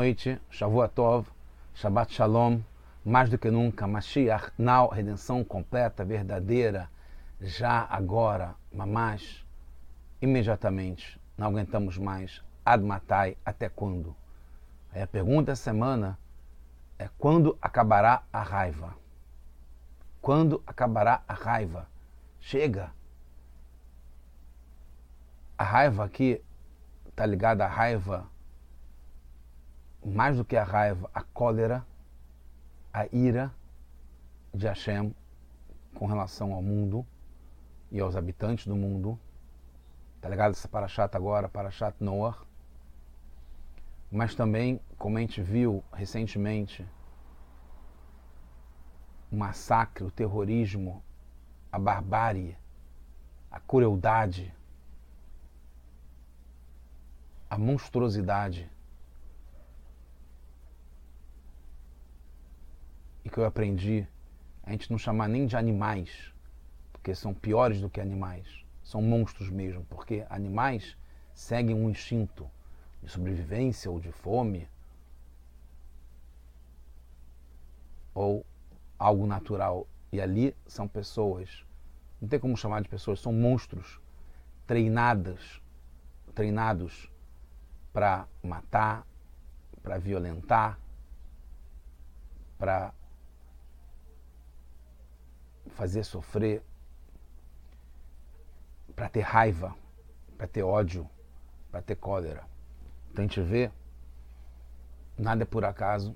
noite, Shavuot Shabbat Shalom, mais do que nunca, Mashiach, now, redenção completa, verdadeira, já, agora, mamás, imediatamente, não aguentamos mais, admatai, até quando? Aí a pergunta essa semana é quando acabará a raiva? Quando acabará a raiva? Chega! A raiva aqui está ligada à raiva mais do que a raiva, a cólera, a ira de Hashem com relação ao mundo e aos habitantes do mundo. Tá ligado essa Parashat agora, Parashat Noah. Mas também, como a gente viu recentemente, o massacre, o terrorismo, a barbárie, a crueldade, a monstruosidade e que eu aprendi a gente não chamar nem de animais, porque são piores do que animais, são monstros mesmo, porque animais seguem um instinto de sobrevivência ou de fome ou algo natural. E ali são pessoas, não tem como chamar de pessoas, são monstros treinadas, treinados para matar, para violentar, para fazer sofrer, para ter raiva, para ter ódio, para ter cólera. Então a gente vê, nada é por acaso,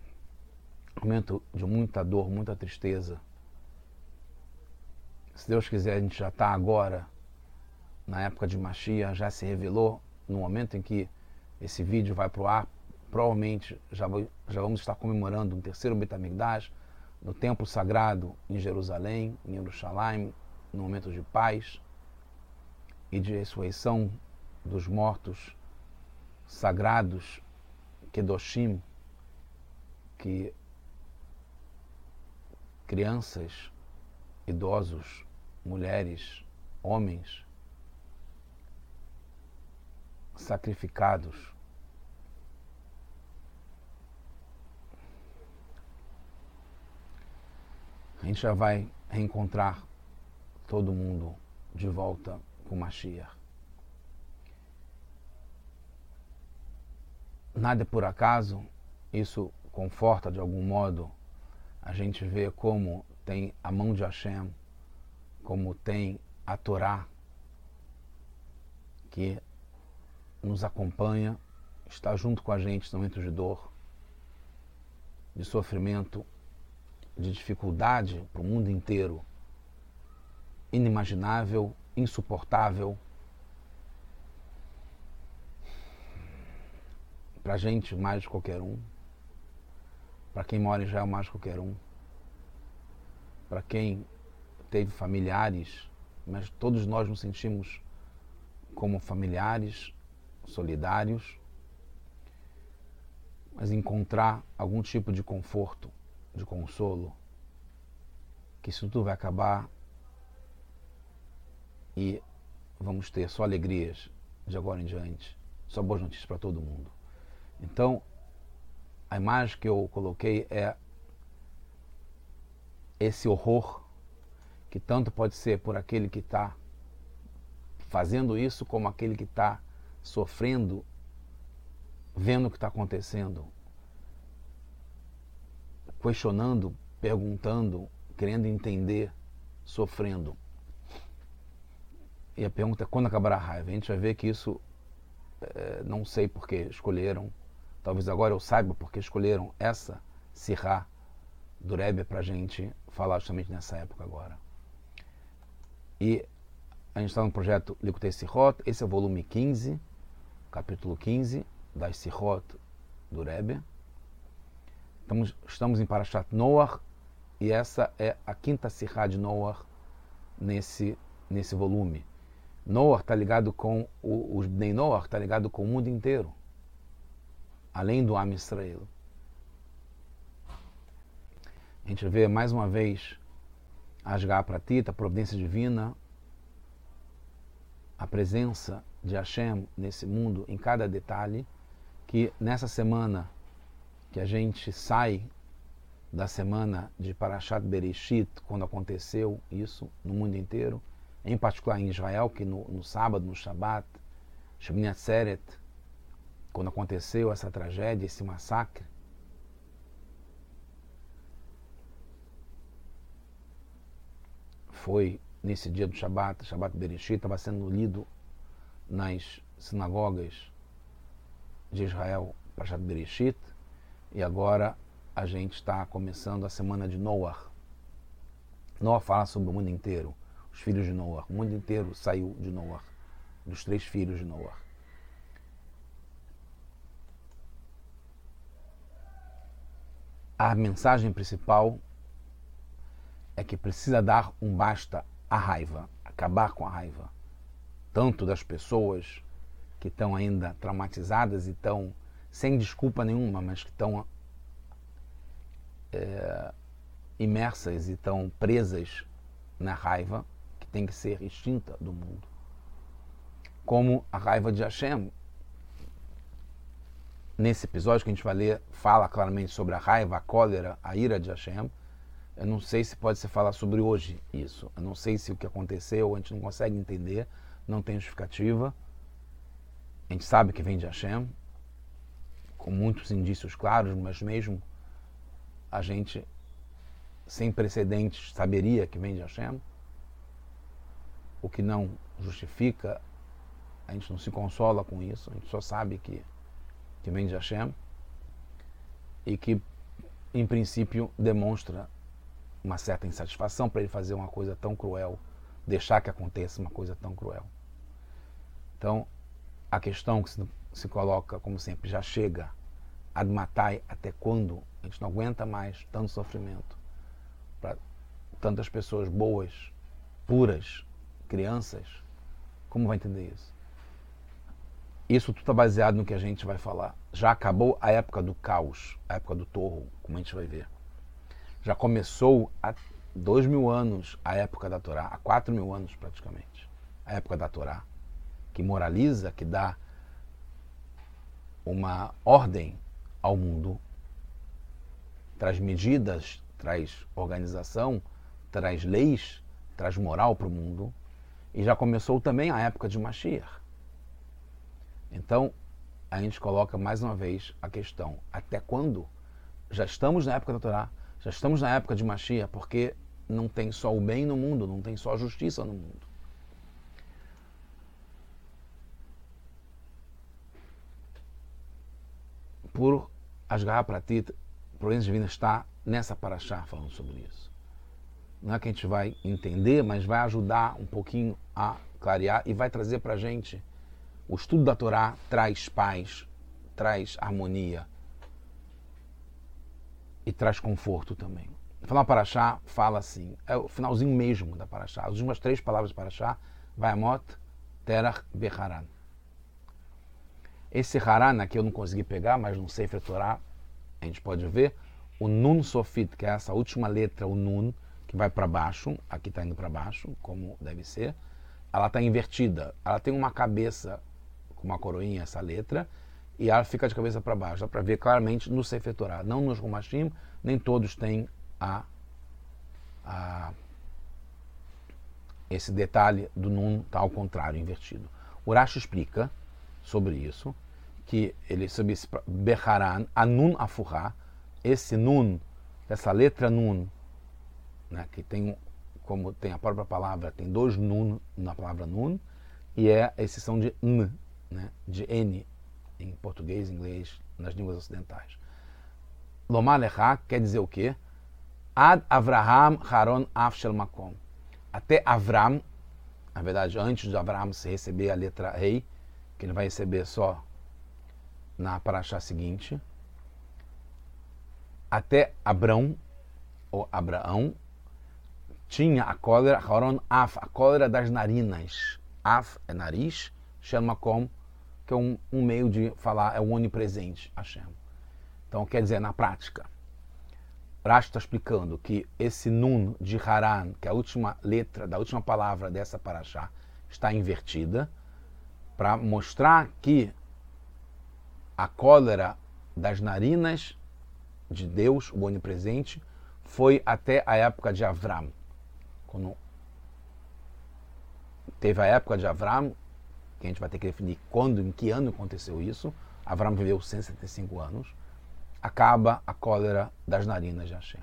momento de muita dor, muita tristeza. Se Deus quiser, a gente já está agora, na época de Machia, já se revelou, no momento em que esse vídeo vai para o ar, provavelmente já, já vamos estar comemorando um terceiro Betamigdash, no templo sagrado em Jerusalém, em Jerusalém, no momento de paz e de ressurreição dos mortos sagrados, Kedoshim, que crianças, idosos, mulheres, homens sacrificados a gente já vai reencontrar todo mundo de volta com Mashiach. Nada é por acaso, isso conforta de algum modo a gente vê como tem a mão de Hashem, como tem a Torá, que nos acompanha, está junto com a gente no momento de dor, de sofrimento de dificuldade para o mundo inteiro, inimaginável, insuportável. Para a gente, mais de qualquer um. Para quem mora em Israel, mais de qualquer um. Para quem teve familiares, mas todos nós nos sentimos como familiares, solidários, mas encontrar algum tipo de conforto de consolo, que isso tudo vai acabar e vamos ter só alegrias de agora em diante, só boas notícias para todo mundo. Então, a imagem que eu coloquei é esse horror que tanto pode ser por aquele que está fazendo isso, como aquele que está sofrendo, vendo o que está acontecendo, questionando, perguntando, querendo entender, sofrendo. E a pergunta é quando acabará a raiva? A gente vai ver que isso, é, não sei porque escolheram, talvez agora eu saiba porque escolheram essa Sirá do Rebbe para a gente falar justamente nessa época agora. E a gente está no projeto Likutei Sirot, esse é o volume 15, capítulo 15 das Sirot do Rebbe. Estamos, estamos em Parashat Noah e essa é a quinta Sirá de Noah nesse, nesse volume. Noah está ligado com os Bnei Noah, está ligado com o mundo inteiro, além do Am Israel. A gente vê mais uma vez Asgá Pratita, a providência divina, a presença de Hashem nesse mundo em cada detalhe, que nessa semana que a gente sai da semana de Parashat Bereshit, quando aconteceu isso no mundo inteiro, em particular em Israel, que no, no sábado, no Shabat, Shemini Atzeret, quando aconteceu essa tragédia, esse massacre, foi nesse dia do Shabat, Shabat Bereshit, estava sendo lido nas sinagogas de Israel, Parashat Bereshit, e agora a gente está começando a semana de Noah. Noah fala sobre o mundo inteiro, os filhos de Noah. O mundo inteiro saiu de Noah, dos três filhos de Noah. A mensagem principal é que precisa dar um basta à raiva, acabar com a raiva, tanto das pessoas que estão ainda traumatizadas e estão sem desculpa nenhuma, mas que estão é, imersas e estão presas na raiva que tem que ser extinta do mundo. Como a raiva de Hashem. Nesse episódio que a gente vai ler, fala claramente sobre a raiva, a cólera, a ira de Hashem. Eu não sei se pode se falar sobre hoje isso. Eu não sei se o que aconteceu a gente não consegue entender, não tem justificativa. A gente sabe que vem de Hashem, com muitos indícios claros, mas mesmo a gente, sem precedentes, saberia que vem de Hashem. O que não justifica, a gente não se consola com isso, a gente só sabe que, que vem de Hashem e que, em princípio, demonstra uma certa insatisfação para ele fazer uma coisa tão cruel, deixar que aconteça uma coisa tão cruel. Então, a questão que se, se coloca, como sempre, já chega Admatai, até quando a gente não aguenta mais tanto sofrimento para tantas pessoas boas, puras, crianças? Como vai entender isso? Isso tudo está baseado no que a gente vai falar. Já acabou a época do caos, a época do torro, como a gente vai ver. Já começou há dois mil anos a época da Torá, há quatro mil anos praticamente, a época da Torá, que moraliza, que dá uma ordem ao mundo, traz medidas, traz organização, traz leis, traz moral para o mundo. E já começou também a época de Mashiach. Então, a gente coloca mais uma vez a questão: até quando? Já estamos na época da Torá, já estamos na época de Mashiach, porque não tem só o bem no mundo, não tem só a justiça no mundo. Por Asgarra Pratit, Providência Divina está nessa paraxá falando sobre isso. Não é que a gente vai entender, mas vai ajudar um pouquinho a clarear e vai trazer para a gente. O estudo da Torá traz paz, traz harmonia e traz conforto também. Falar Paraxá fala assim, é o finalzinho mesmo da Paraxá. As últimas três palavras de Paraxá, Vayamot, Terach, Beharan. Esse Haran aqui eu não consegui pegar, mas no Sefer Torah a gente pode ver o Nun Sofit, que é essa última letra, o Nun, que vai para baixo, aqui está indo para baixo, como deve ser. Ela está invertida, ela tem uma cabeça com uma coroinha, essa letra, e ela fica de cabeça para baixo. Dá para ver claramente no Sefer Torah. Não nos Rumashim, nem todos têm a, a esse detalhe do Nun está ao contrário, invertido. Urash explica sobre isso que ele sobre esse Beharan, Anun Afurá, esse Nun, essa letra Nun, né, que tem, como tem a própria palavra, tem dois Nun na palavra Nun, e é a exceção de N, né, de N, em português, inglês, nas línguas ocidentais. Lomar Lechá quer dizer o quê? Ad Avraham Haron Afshel Makom. Até Avram, na verdade, antes de Avraham se receber a letra rei, que ele vai receber só na paraxá seguinte, até Abrão, ou Abraão, tinha a cólera, Haron Af, a cólera das narinas. Af é nariz, como, que é um, um, meio de falar, é o onipresente, Hashem. Então, quer dizer, na prática, Rashi está explicando que esse Nun de Haran, que é a última letra da última palavra dessa paraxá, está invertida, para mostrar que a cólera das narinas de Deus, o onipresente, foi até a época de Avram. Quando teve a época de Avram, que a gente vai ter que definir quando, em que ano aconteceu isso. Avram viveu 175 anos. Acaba a cólera das narinas de Hashem.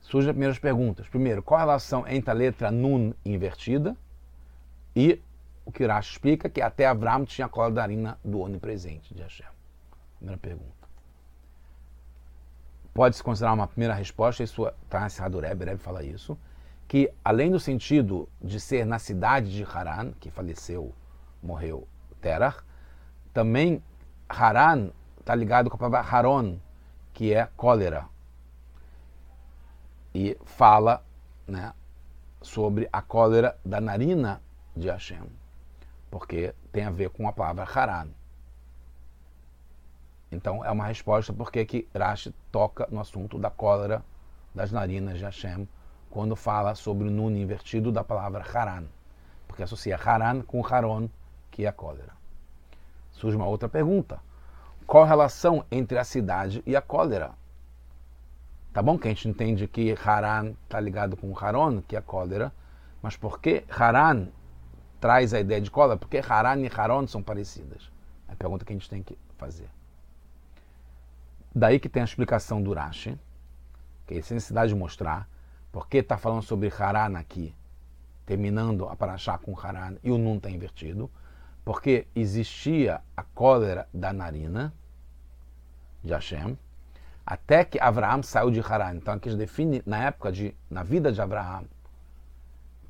Surgem as primeiras perguntas. Primeiro, qual a relação entre a letra Nun invertida e o que Urash explica que até Avram tinha a cólera da narina do onipresente de Hashem? Primeira pergunta. Pode-se considerar uma primeira resposta, isso está encerrado o Rebbe, Rebbe fala isso, que além do sentido de ser na cidade de Haran, que faleceu, morreu Terah, também Haran está ligado com a palavra Haron, que é cólera. E fala né, sobre a cólera da narina de Hashem, porque tem a ver com a palavra Haran. Então é uma resposta porque que Rashi toca no assunto da cólera das narinas de Hashem quando fala sobre o nuno invertido da palavra Haran, porque associa Haran com Haron, que é a cólera. Surge uma outra pergunta. Qual a relação entre a cidade e a cólera? Tá bom que a gente entende que Haran está ligado com Haron, que é a cólera, mas por que Haran traz a ideia de cólera? Porque Haran e Haron são parecidas? É a pergunta que a gente tem que fazer. Daí que tem a explicação do Rashi, que é a necessidade de mostrar porque está falando sobre Haran aqui, terminando a Parashá com Haran e o Nun está invertido, porque existia a cólera da narina de Hashem, até que Abraão saiu de Haran. Então aqui define na época de, na vida de Abraão.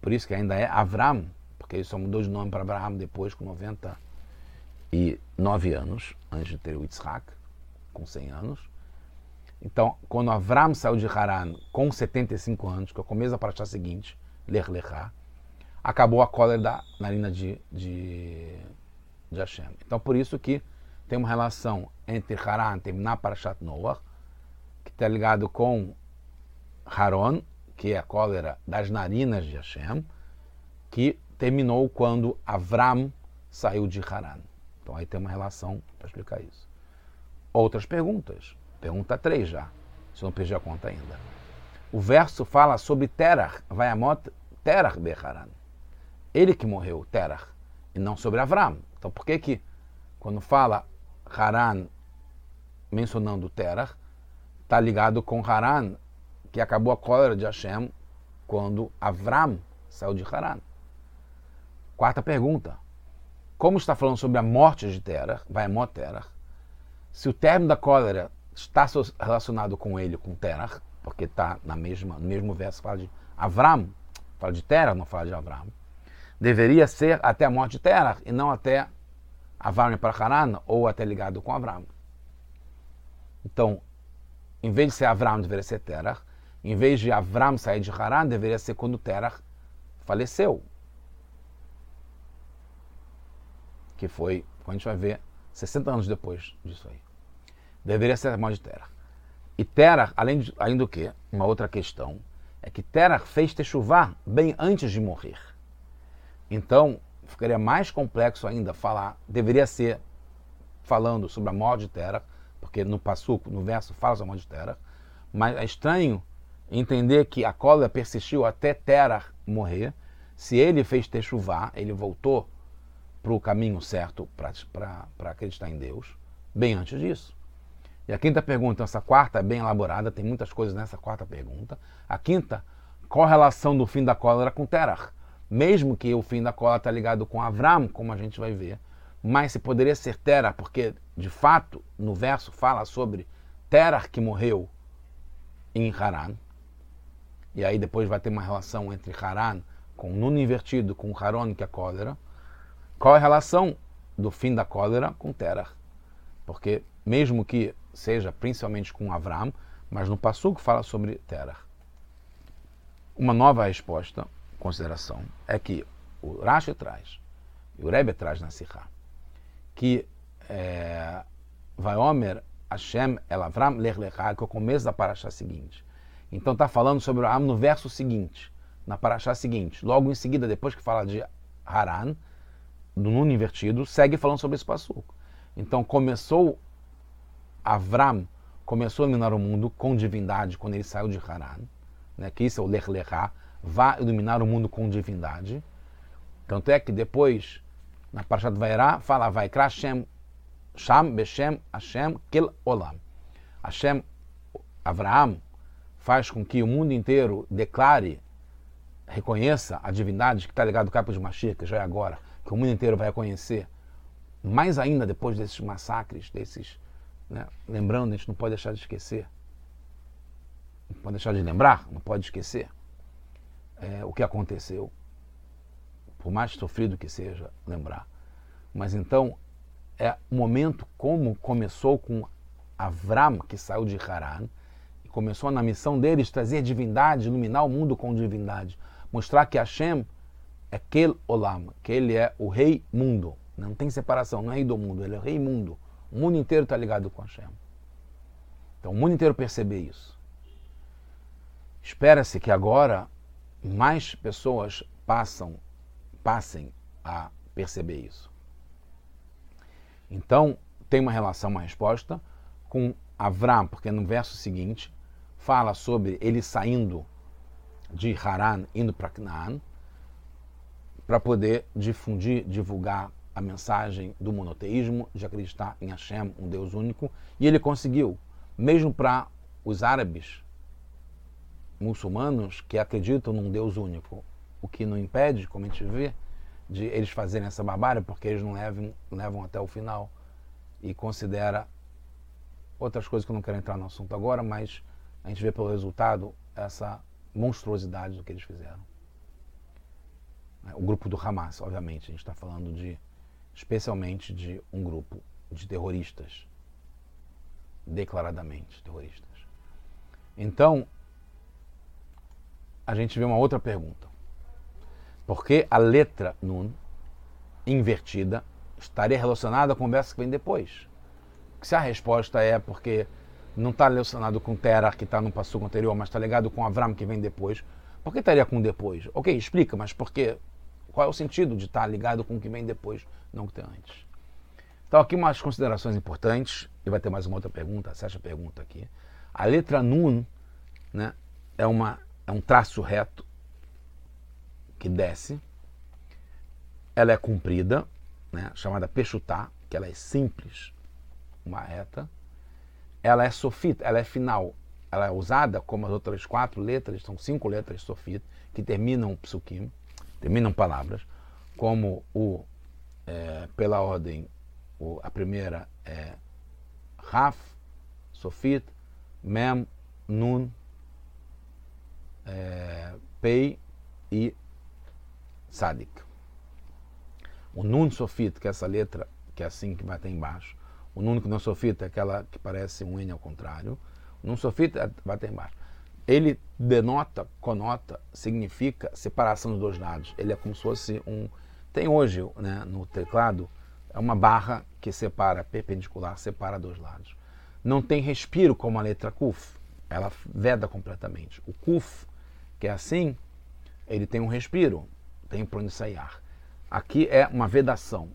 Por isso que ainda é Avram, porque ele só mudou de nome para Abraão depois com 99 anos, antes de ter o Yitzhak com 100 anos. Então, quando Avram saiu de Haran com 75 anos, que é o começo da paraxá seguinte, Ler Lechá, acabou a cólera da narina de, de, de Hashem. Então, por isso que tem uma relação entre Haran, terminar Parashat Noah, que está ligado com Haron, que é a cólera das narinas de Hashem, que terminou quando Avram saiu de Haran. Então aí tem uma relação para explicar isso. Outras perguntas. Pergunta 3 já, se não perdi a conta ainda. O verso fala sobre Terach, Vayamot Terach Becharan. Ele que morreu, Terach, e não sobre Avram. Então por que que quando fala Haran mencionando Terach, está ligado com Haran, que acabou a cólera de Hashem quando Avram saiu de Haran? Quarta pergunta. Como está falando sobre a morte de Terach, vai a Terach, se o término da cólera está relacionado com ele, com Terach, porque está na mesma, no mesmo verso fala de Avram, fala de Terach, não fala de Avram. Deveria ser até a morte de Terach e não até Avram para Haran ou até ligado com Avram. Então, em vez de ser Avram, deveria ser Terach. Em vez de Avram sair de Haran, deveria ser quando Terach faleceu. Que foi, quando a gente vai ver, 60 anos depois disso aí. Deveria ser a mão de Terah. E Terah, além, além do que, uma outra questão, é que Terah fez Techuvá bem antes de morrer. Então, ficaria mais complexo ainda falar, deveria ser falando sobre a morte de Terah, porque no passuco, no verso, fala sobre a morte de Terah, mas é estranho entender que a cólera persistiu até Terah morrer. Se ele fez Techuvá, ele voltou para o caminho certo para acreditar em Deus, bem antes disso. E a quinta pergunta, essa quarta é bem elaborada, tem muitas coisas nessa quarta pergunta. A quinta, qual a relação do fim da cólera com Terach? Mesmo que o fim da cólera está ligado com Avram, como a gente vai ver, mas se poderia ser Terach, porque de fato no verso fala sobre Terach que morreu em Haran. E aí depois vai ter uma relação entre Haran com Nuno invertido, com Haron, que é a cólera. Qual é a relação do fim da cólera com Terach? Porque mesmo que seja principalmente com Avram, mas no Passuco fala sobre Terah. Uma nova resposta, consideração, é que o Rashi traz, e o Rebbe traz na Sihá, que é, Vaiomer Hashem El Avram Lech Lechá, que é o começo da paraxá seguinte. Então está falando sobre Avram no verso seguinte, na paraxá seguinte. Logo em seguida, depois que fala de Haran, do Nuno invertido, segue falando sobre esse passuco. Então começou Avram começou a iluminar o mundo com divindade quando ele saiu de Haran, né, que isso é o Lech Lechá, vá iluminar o mundo com divindade. Tanto é que depois, na Parashat Vairá, fala vai Hashem, Sham Beshem Hashem Kel Olam. Hashem, Avraham, faz com que o mundo inteiro declare, reconheça a divindade que está ligado ao capo de Mashiach, que já é agora, que o mundo inteiro vai reconhecer, mais ainda depois desses massacres, desses. Né? Lembrando, a gente não pode deixar de esquecer. Não pode deixar de lembrar, não pode esquecer é, o que aconteceu. Por mais sofrido que seja, lembrar. Mas então, é o momento como começou com Avram, que saiu de Haran, e começou na missão deles trazer divindade, iluminar o mundo com divindade. Mostrar que Hashem é Kel Olam, que ele é o rei mundo. Não tem separação, não é do mundo, ele é o rei mundo. O mundo inteiro está ligado com Hashem. Então o mundo inteiro perceber isso. Espera-se que agora mais pessoas passam, passem a perceber isso. Então, tem uma relação, uma resposta com Avram, porque no verso seguinte fala sobre ele saindo de Haran, indo para Canaan, para poder difundir, divulgar a mensagem do monoteísmo, de acreditar em Hashem, um Deus único, e ele conseguiu, mesmo para os árabes muçulmanos que acreditam num Deus único, o que não impede, como a gente vê, de eles fazerem essa barbárie, porque eles não levam, levam até o final e considera outras coisas que eu não quero entrar no assunto agora, mas a gente vê pelo resultado essa monstruosidade do que eles fizeram. O grupo do Hamas, obviamente, a gente está falando de especialmente de um grupo de terroristas, declaradamente terroristas. Então, a gente vê uma outra pergunta. Por que a letra Nun, invertida, estaria relacionada à conversa que vem depois? Se a resposta é porque não está relacionado com Terah, que está no passo anterior, mas está ligado com Avram, que vem depois, por que estaria com depois? Ok, explica, mas por quê? Qual é o sentido de estar ligado com o que vem depois, não o que tem antes? Então, aqui umas considerações importantes, e vai ter mais uma outra pergunta, a sexta pergunta aqui. A letra Nun né, é uma é um traço reto que desce. Ela é comprida, né, chamada pechutá, que ela é simples, uma reta. Ela é sofita, ela é final. Ela é usada como as outras quatro letras, são cinco letras sofita, que terminam psukim, terminam palavras, como o, é, pela ordem, o, a primeira é Raf, Sofit, Mem, Nun, é, Pei e Sadik. O Nun Sofit, que é essa letra que é assim que vai até embaixo. O Nun que não Sofit é aquela que parece um N ao contrário. O Nun Sofit é, vai até embaixo. Ele denota, conota, significa separação dos dois lados. Ele é como se fosse um. Tem hoje né, no teclado é uma barra que separa, perpendicular, separa dois lados. Não tem respiro como a letra Kuf. Ela veda completamente. O Kuf que é assim, ele tem um respiro, tem para onde sair ar. Aqui é uma vedação,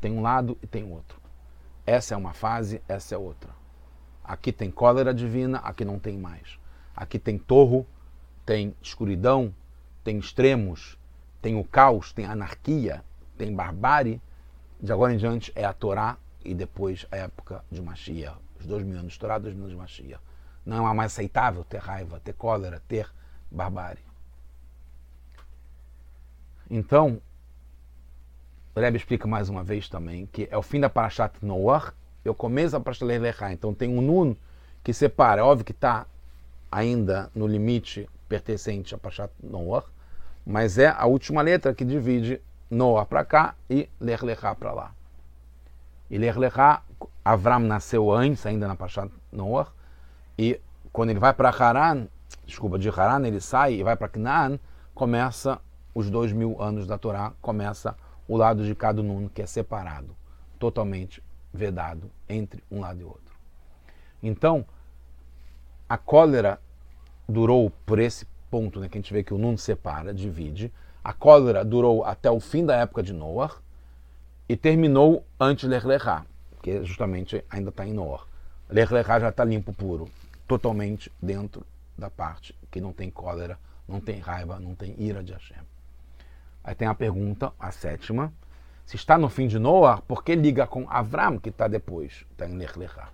tem um lado e tem outro. Essa é uma fase, essa é outra. Aqui tem cólera divina, aqui não tem mais. Aqui tem torro, tem escuridão, tem extremos, tem o caos, tem anarquia, tem barbárie. De agora em diante é a Torá e depois a época de Mashiach. Os dois mil anos de Torá, dois mil anos de Mashiach. Não é mais aceitável ter raiva, ter cólera, ter barbárie. Então, o Rebbe explica mais uma vez também que é o fim da Parashat Noah e o começo da Parashat Lechá. Então tem um Nun que separa. É óbvio que está ainda no limite pertencente a Parashat Noah, mas é a última letra que divide Noah para cá e Ler para lá. E Ler Avram nasceu antes, ainda na Parashat Noah, e quando ele vai para Haran, desculpa, de Haran, ele sai e vai para Canaan, começa os dois mil anos da Torá, começa o lado de cada nuno, que é separado, totalmente vedado entre um lado e outro. Então, a cólera durou por esse ponto, né, que a gente vê que o Nun separa, divide. A cólera durou até o fim da época de Noah e terminou antes de Lerlechá, que justamente ainda está em Noah. Lech Lechá já está limpo, puro, totalmente dentro da parte que não tem cólera, não tem raiva, não tem ira de Hashem. Aí tem a pergunta, a sétima, se está no fim de Noah, por que liga com Avram, que está depois? Está em Lech Lechá.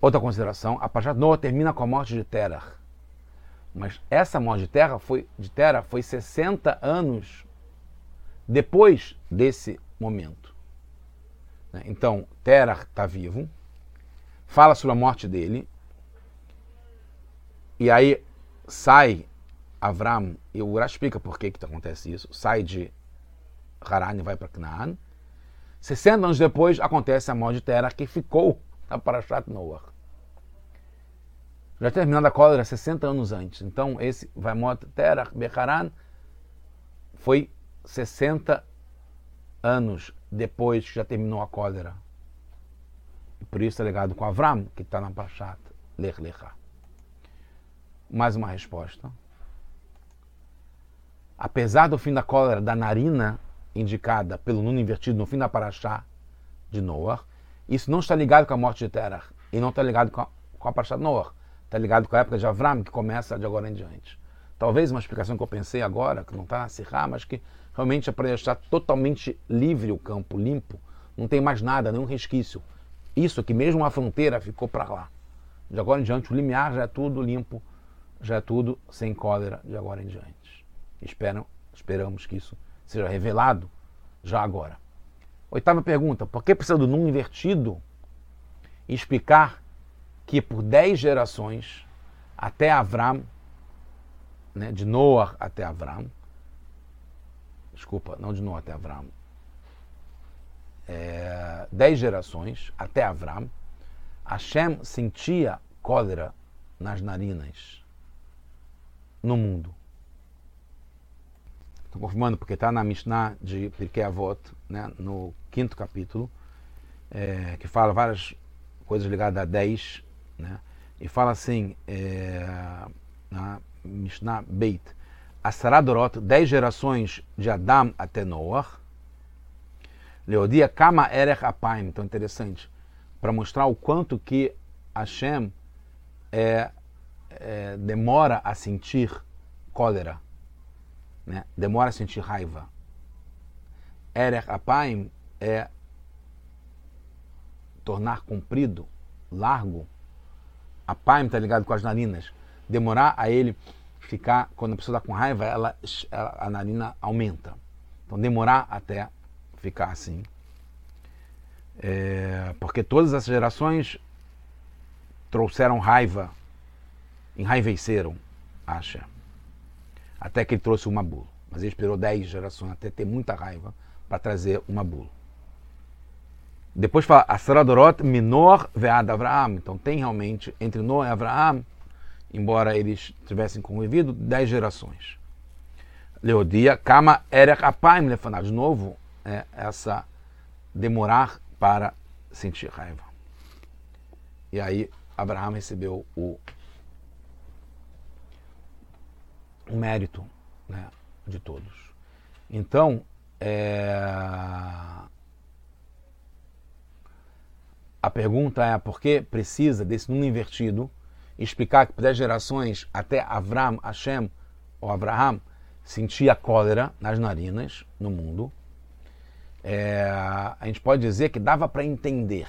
Outra consideração, a Parashat Noah termina com a morte de Terah. Mas essa morte de Terra foi, de Terra foi 60 anos depois desse momento. Né? Então, Terah está vivo, fala sobre a morte dele, e aí sai Avram, e o Urá explica por que, que acontece isso, sai de Haran e vai para Canaan. 60 anos depois acontece a morte de Terah, que ficou na Parashat Noah. Já terminando a cólera 60 anos antes. Então, esse vai morte Terah Becharan foi 60 anos depois que já terminou a cólera. E por isso é ligado com Avram, que está na Parashat Lech Lechá. Mais uma resposta. Apesar do fim da cólera da narina indicada pelo Nuno invertido no fim da Parashá de Noah, isso não está ligado com a morte de Terah e não está ligado com a, com a Noah. Está ligado com a época de Avram, que começa de agora em diante. Talvez uma explicação que eu pensei agora, que não está na Sirá, mas que realmente é para deixar totalmente livre o campo, limpo. Não tem mais nada, nenhum resquício. Isso que mesmo a fronteira ficou para lá. De agora em diante, o limiar já é tudo limpo, já é tudo sem cólera de agora em diante. Esperam, esperamos que isso seja revelado já agora. Oitava pergunta: por que precisa do número invertido explicar que por dez gerações, até Avram, né, de Noah até Avram, desculpa, não de Noah até Avram, é, dez gerações até Avram, Hashem sentia cólera nas narinas no mundo. Estou confirmando porque está na Mishnah de Pirkei Avot, né, no quinto capítulo, é, que fala várias coisas ligadas a 10, né, e fala assim, é, na Mishnah Beit, Asaradorot, 10 gerações de Adam até Noah, Leodia Kama Erech Apaim, então interessante, para mostrar o quanto que Hashem é, é, demora a sentir cólera né? demora a sentir raiva. Erech apaim é tornar comprido, largo. Apaim está ligado com as narinas. Demorar a ele ficar, quando a pessoa está com raiva, ela, a narina aumenta. Então demorar até ficar assim. É, porque todas as gerações trouxeram raiva, enraiveceram, acha até que ele trouxe uma bula. Mas ele esperou 10 gerações até ter muita raiva para trazer uma bula. Depois fala Asradorot Minor Vead Avraham. Então tem realmente entre Noé e Avraham, embora eles tivessem convivido, 10 gerações. Leodia Kama Erech Apaim Lefanav. De novo, é essa demorar para sentir raiva. E aí Abraão recebeu o o mérito né, de todos. Então, é... a pergunta é por que precisa desse número invertido explicar que por 10 gerações até Avram, Hashem ou Abraham sentia cólera nas narinas no mundo. É... a gente pode dizer que dava para entender.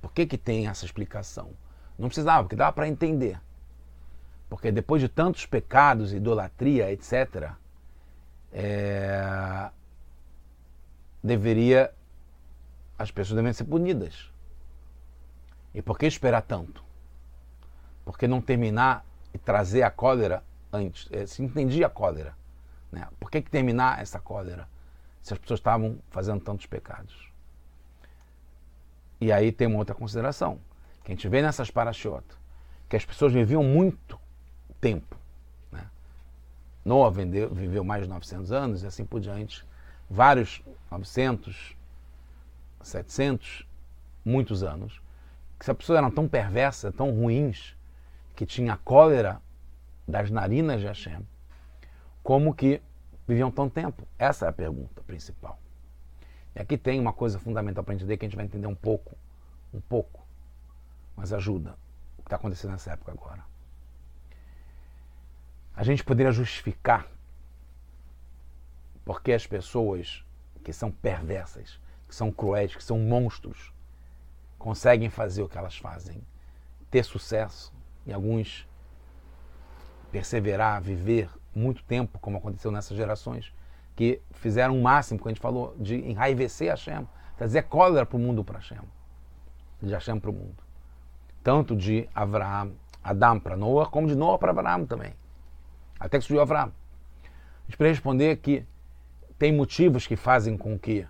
Por que, que tem essa explicação? Não precisava, porque dava para entender. Porque depois de tantos pecados, idolatria, etc., é, deveria as pessoas deveriam ser punidas. E por que esperar tanto? Por que não terminar e trazer a cólera antes? É, se entendia a cólera. Né? Por que, que terminar essa cólera se as pessoas estavam fazendo tantos pecados? E aí tem uma outra consideração, que a gente vê nessas parashiot, que as pessoas viviam muito tempo. Né? Noah viveu mais de 900 anos e assim por diante. Vários 900, 700, muitos anos. Que as pessoas eram tão perversas, tão ruins, que tinha cólera das narinas de Hashem, como que viviam tão tempo? Essa é a pergunta principal. E aqui tem uma coisa fundamental para entender que a gente vai entender um pouco, um pouco, mas ajuda o que está acontecendo nessa época agora. A gente poderia justificar porque as pessoas que são perversas, que são cruéis, que são monstros, conseguem fazer o que elas fazem, ter sucesso, e alguns perseverar, viver muito tempo, como aconteceu nessas gerações, que fizeram o máximo, como a gente falou, de enraivecer Hashem, trazer cólera para o mundo para Hashem, de Hashem para o mundo. Tanto de Abraão, Adão para Noah, como de Noah para Abraão também. Até que surgiu Abraão. A gente responder que tem motivos que fazem com que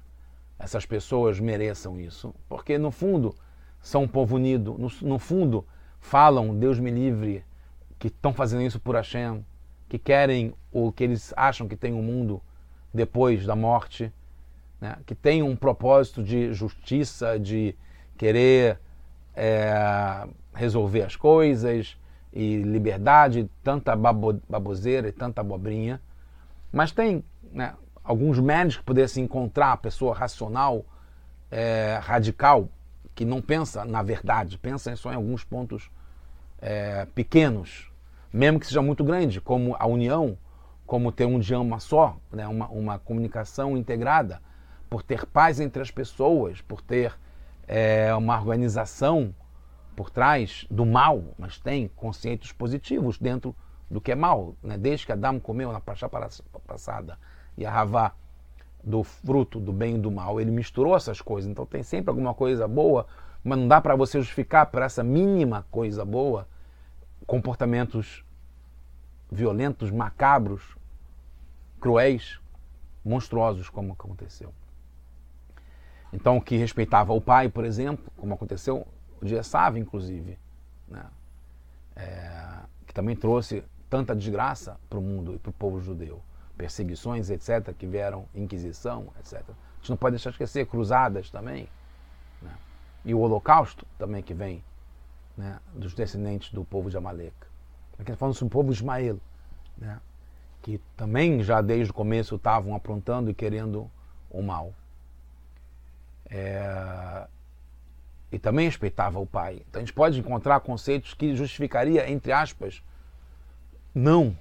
essas pessoas mereçam isso. Porque, no fundo, são um povo unido. No, no fundo, falam, Deus me livre, que estão fazendo isso por Hashem, que querem o que eles acham que tem um mundo depois da morte, né? que tem um propósito de justiça, de querer é, resolver as coisas e liberdade, tanta babo, baboseira e tanta abobrinha. Mas tem né, alguns médicos que pudessem encontrar a pessoa racional, é, radical, que não pensa na verdade, pensa só em alguns pontos é, pequenos, mesmo que seja muito grande, como a união como ter um idioma só, né? uma, uma comunicação integrada, por ter paz entre as pessoas, por ter é, uma organização por trás do mal, mas tem conceitos positivos dentro do que é mal. Né? Desde que Adão comeu na paixão passada e a Havá do fruto do bem e do mal, ele misturou essas coisas. Então tem sempre alguma coisa boa, mas não dá para você justificar por essa mínima coisa boa comportamentos violentos, macabros, cruéis, monstruosos, como aconteceu. Então, que respeitava o pai, por exemplo, como aconteceu o dia Sava, inclusive, né? É, que também trouxe tanta desgraça para o mundo e para o povo judeu. Perseguições, etc., que vieram, Inquisição, etc. A gente não pode deixar de esquecer cruzadas também. Né? E o Holocausto também que vem né, dos descendentes do povo de Amaleque. Aqui está falando sobre o povo Ismael, né, que também já desde o começo estavam aprontando e querendo o mal. É, e também respeitava o pai. Então a gente pode encontrar conceitos que justificaria, entre aspas, não,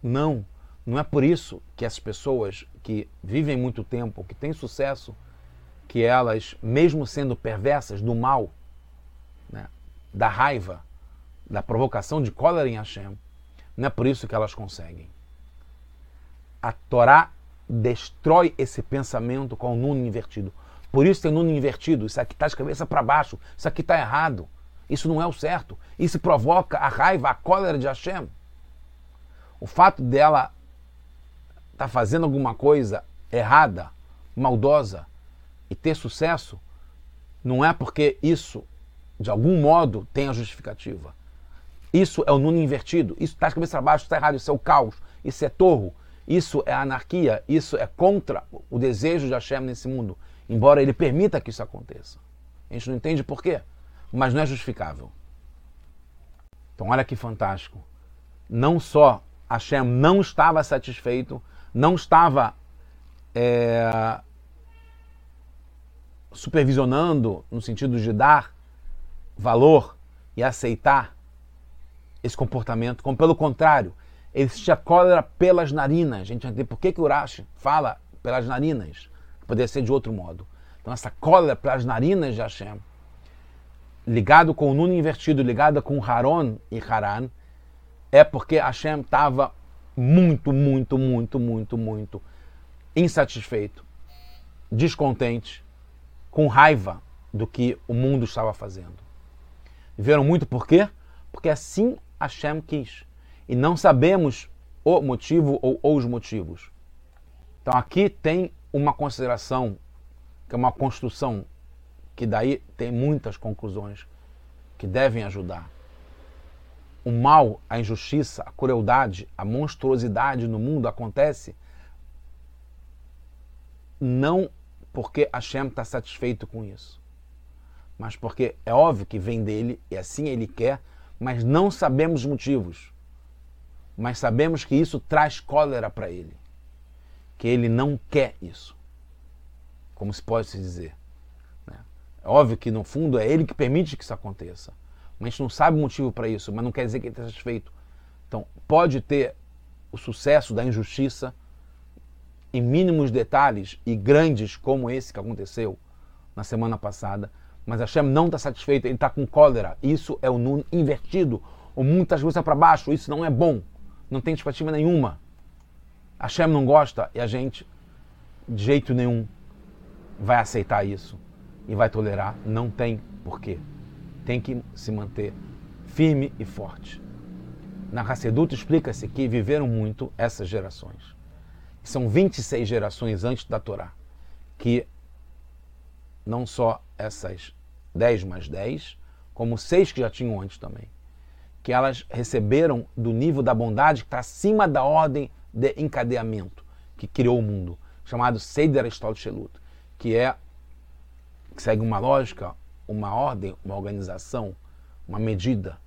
não, não é por isso que as pessoas que vivem muito tempo, que têm sucesso, que elas, mesmo sendo perversas do mal, né, da raiva, da provocação de cólera em Hashem. Não é por isso que elas conseguem. A Torá destrói esse pensamento com o nuno invertido. Por isso tem nuno invertido. Isso aqui está de cabeça para baixo. Isso aqui está errado. Isso não é o certo. Isso provoca a raiva, a cólera de Hashem. O fato dela estar tá fazendo alguma coisa errada, maldosa e ter sucesso, não é porque isso, de algum modo, tem a justificativa. Isso é o nuno invertido. Isso está de cabeça baixo, está errado. Isso é o caos. Isso é torro. Isso é anarquia. Isso é contra o desejo de Hashem nesse mundo. Embora ele permita que isso aconteça. A gente não entende por quê, mas não é justificável. Então, olha que fantástico. Não só Hashem não estava satisfeito, não estava é, supervisionando no sentido de dar valor e aceitar esse comportamento, como pelo contrário, ele sentia cólera pelas narinas. Gente entende por que, que o Urashi fala pelas narinas. Poderia ser de outro modo. Então, essa cólera pelas narinas de Hashem, ligado com o Nuno invertido, ligada com Haron e Haran, é porque Hashem estava muito, muito, muito, muito, muito insatisfeito, descontente, com raiva do que o mundo estava fazendo. Viveram muito por quê? Porque assim Hashem quis. E não sabemos o motivo ou os motivos. Então aqui tem uma consideração, que é uma construção, que daí tem muitas conclusões que devem ajudar. O mal, a injustiça, a crueldade, a monstruosidade no mundo acontece não porque Hashem está satisfeito com isso, mas porque é óbvio que vem dele e assim ele quer mas não sabemos os motivos. Mas sabemos que isso traz cólera para ele. Que ele não quer isso. como se pode se dizer. Né? É óbvio que, no fundo, é ele que permite que isso aconteça. A gente não sabe o motivo para isso, mas não quer dizer que ele está satisfeito. Então, pode ter o sucesso da injustiça em mínimos detalhes e grandes como esse que aconteceu na semana passada, mas Hashem não está satisfeito, ele está com cólera. Isso é o Nun invertido. O mundo está de para baixo, isso não é bom. Não tem expectativa nenhuma. Hashem não gosta e a gente, de jeito nenhum, vai aceitar isso e vai tolerar. Não tem porquê. Tem que se manter firme e forte. Na Hassedut explica-se que viveram muito essas gerações. São 26 gerações antes da Torá, que não só essas 10 mais 10, como seis que já tinham antes também, que elas receberam do nível da bondade que está acima da ordem de encadeamento que criou o mundo, chamado Seder Estol Shelut, que é que segue uma lógica, uma ordem, uma organização, uma medida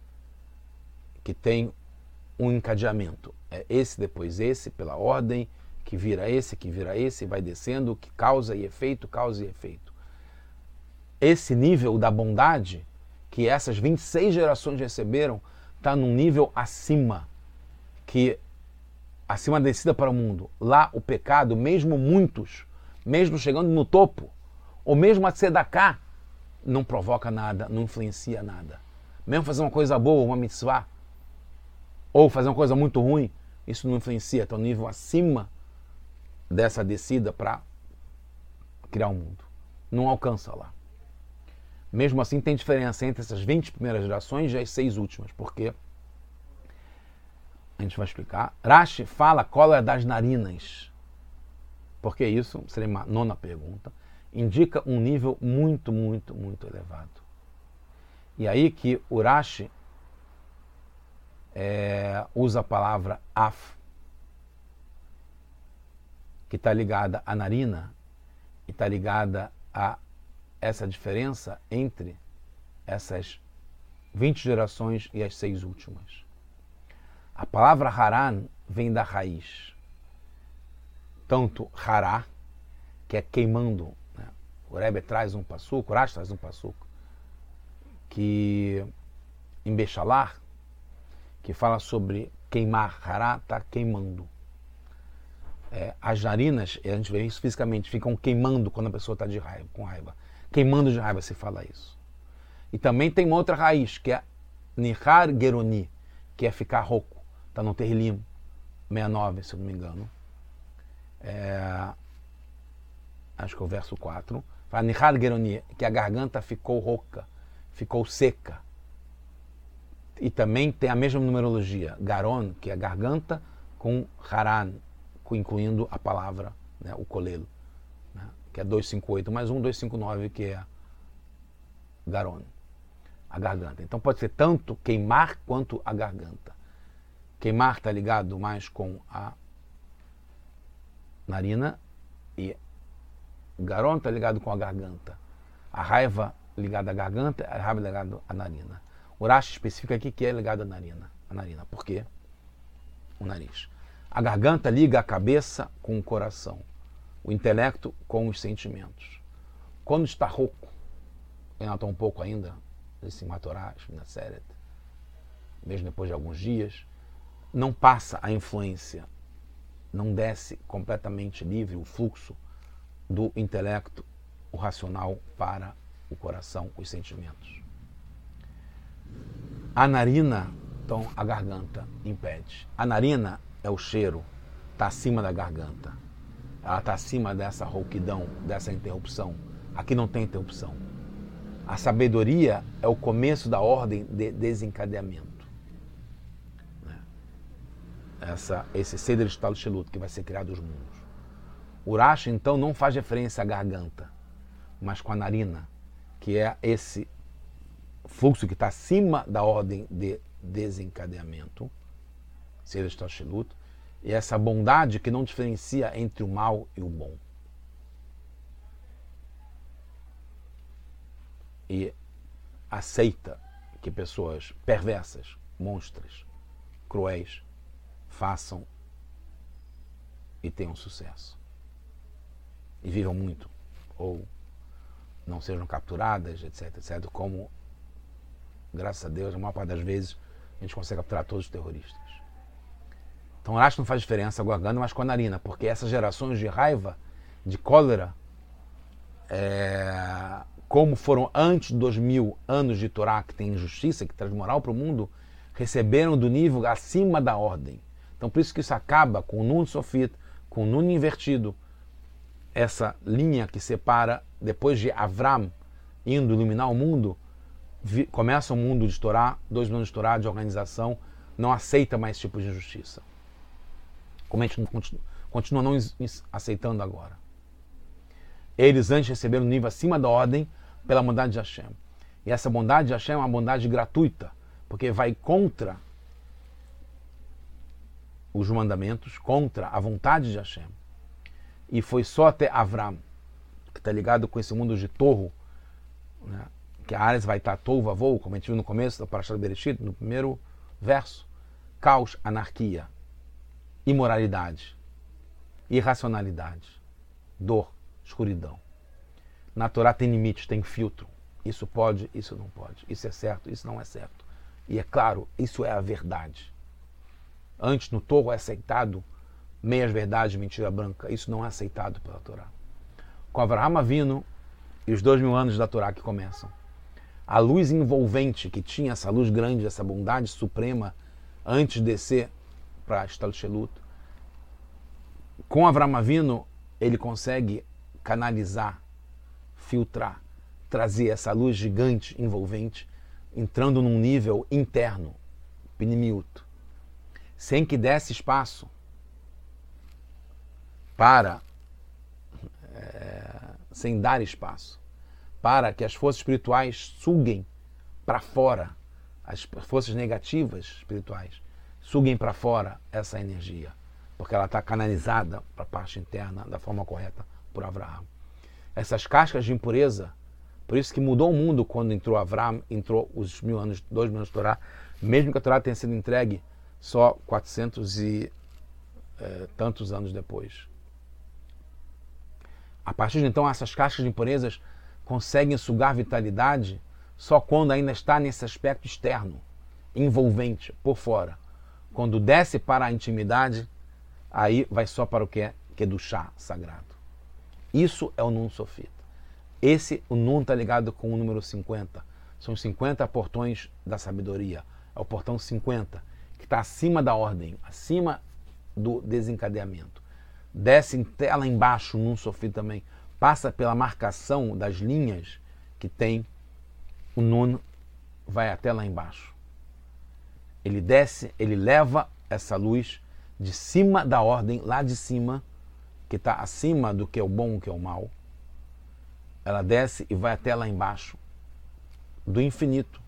que tem um encadeamento. É esse depois esse, pela ordem, que vira esse, que vira esse, vai descendo, que causa e efeito, causa e efeito esse nível da bondade que essas 26 gerações receberam está num nível acima que acima da descida para o mundo. Lá o pecado, mesmo muitos, mesmo chegando no topo, ou mesmo a tzedakah, não provoca nada, não influencia nada. Mesmo fazer uma coisa boa, uma mitzvah, ou fazer uma coisa muito ruim, isso não influencia, está um nível acima dessa descida para criar o um mundo. Não alcança lá. Mesmo assim, tem diferença entre essas 20 primeiras gerações e as seis últimas, porque a gente vai explicar. Rashi fala cólera das narinas. Porque isso, seria uma nona pergunta, indica um nível muito, muito, muito elevado. E aí que o Rashi é, usa a palavra af, que está ligada à narina e está ligada a essa diferença entre essas 20 gerações e as seis últimas. A palavra Haran vem da raiz. Tanto Hará, que é queimando. O Rebbe traz um passuco, o Rash traz um passuco, que em Bechalar, que fala sobre queimar. Hará está queimando. É, as narinas, a gente vê isso fisicamente, ficam queimando quando a pessoa está de raiva, com raiva queimando de raiva se fala isso. E também tem uma outra raiz, que é Nihar Geroni, que é ficar rouco. Está no Terlim 69, se eu não me engano. É, acho que é o verso 4. Que a garganta ficou rouca, ficou seca. E também tem a mesma numerologia, Garon, que é garganta, com Haran, incluindo a palavra, né, o colelo que é 258, mais um 259, que é Garon, a garganta. Então pode ser tanto queimar quanto a garganta. Queimar está ligado mais com a narina e Garon está ligado com a garganta. A raiva ligada à garganta, a raiva ligada à narina. O Rashi especifica aqui que é ligado à narina. A narina. Por quê? O nariz. A garganta liga a cabeça com o coração o intelecto com os sentimentos. Quando está rouco, ainda está um pouco ainda, nesse matorás, na série, mesmo depois de alguns dias, não passa a influência, não desce completamente livre o fluxo do intelecto, o racional para o coração, os sentimentos. A narina, então a garganta impede. A narina é o cheiro, está acima da garganta ela está acima dessa rouquidão, dessa interrupção. Aqui não tem interrupção. A sabedoria é o começo da ordem de desencadeamento. Né? Essa, esse Seder Estalo Shelut, que vai ser criado os mundos. Urash, então, não faz referência à garganta, mas com a narina, que é esse fluxo que está acima da ordem de desencadeamento, Seder Estalo Shelut, e essa bondade que não diferencia entre o mal e o bom. E aceita que pessoas perversas, monstras, cruéis, façam e tenham sucesso. E vivam muito ou não sejam capturadas, etc, etc, como, graças a Deus, a maior parte das vezes a gente consegue capturar todos os terroristas. Então acho que não faz diferença Gorgana, mas com a narina, porque essas gerações de raiva, de cólera, é, como foram antes dos mil anos de Torá, que tem injustiça, que traz moral para o mundo, receberam do nível acima da ordem. Então por isso que isso acaba com o Nun Sofit, com o Nun invertido, essa linha que separa, depois de Avram indo iluminar o mundo, começa o mundo de Torá, dois anos de Torá, de organização, não aceita mais esse tipo de injustiça. Como a gente continua, continua não aceitando agora. Eles antes receberam um nível acima da ordem pela bondade de Hashem. E essa bondade de Hashem é uma bondade gratuita, porque vai contra os mandamentos, contra a vontade de Hashem. E foi só até Avram, que está ligado com esse mundo de torro, né? que a Ares vai estar torvo voo, como a gente viu no começo da Parashat Bereshit, no primeiro verso. Caos, anarquia, imoralidade, irracionalidade, dor, escuridão. Na Torá tem limites, tem filtro. Isso pode, isso não pode. Isso é certo, isso não é certo. E é claro, isso é a verdade. Antes no torro é aceitado meias verdades, mentira branca. Isso não é aceitado pela Torá. Com Avraham vindo e os dois mil anos da Torá que começam. A luz envolvente que tinha essa luz grande, essa bondade suprema, antes de descer para Stalshelut, com Avraham vindo, ele consegue canalizar, filtrar, trazer essa luz gigante, envolvente, entrando num nível interno, pinimiuto, sem que desse espaço para, é, sem dar espaço, para que as forças espirituais suguem para fora, as forças negativas espirituais, suguem para fora essa energia, porque ela está canalizada para a parte interna da forma correta por Abraão. Essas cascas de impureza, por isso que mudou o mundo quando entrou Abraão, entrou os mil anos, dois mil anos de Torá, mesmo que a Torá tenha sido entregue só 400 e é, tantos anos depois. A partir de então, essas caixas de impurezas conseguem sugar vitalidade só quando ainda está nesse aspecto externo, envolvente, por fora. Quando desce para a intimidade, aí vai só para o que é, que é do chá sagrado. Isso é o Nun Sofita. Esse, o Nun está ligado com o número 50. São os 50 portões da sabedoria. É o portão 50, que está acima da ordem, acima do desencadeamento. Desce até lá embaixo, Nun Sofita também. Passa pela marcação das linhas que tem o Nun, vai até lá embaixo. Ele desce, ele leva essa luz de cima da ordem, lá de cima, que está acima do que é o bom e o que é o mal, ela desce e vai até lá embaixo, do infinito,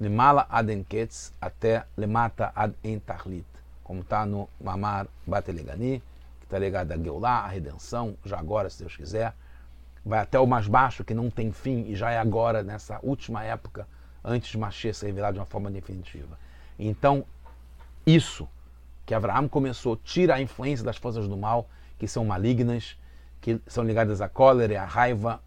Limala ad Enketz até Lemata ad Entarlit, como está no Mamar Batelegani, que está ligado a Geulah, a redenção, já agora, se Deus quiser, vai até o mais baixo, que não tem fim, e já é agora, nessa última época, antes de Mashiach ser de uma forma definitiva. Então, isso que Abraão começou, tira a influência das forças do mal que são malignas, que são ligadas à cólera e à raiva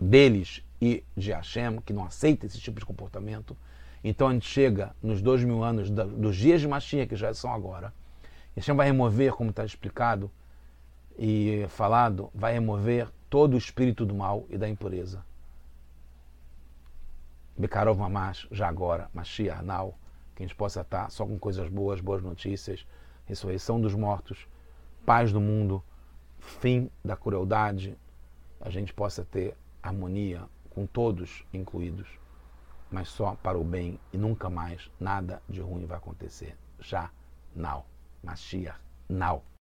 deles e de Hashem, que não aceita esse tipo de comportamento. Então a gente chega nos dois mil anos dos dias de Mashiach, que já são agora. Hashem vai remover, como está explicado e falado, vai remover todo o espírito do mal e da impureza. Bekarov Mamash, já agora, Mashiach Now, que a gente possa estar só com coisas boas, boas notícias, ressurreição dos mortos, paz do mundo, fim da crueldade, a gente possa ter harmonia com todos incluídos, mas só para o bem e nunca mais nada de ruim vai acontecer. Já, now, Mashiach, now.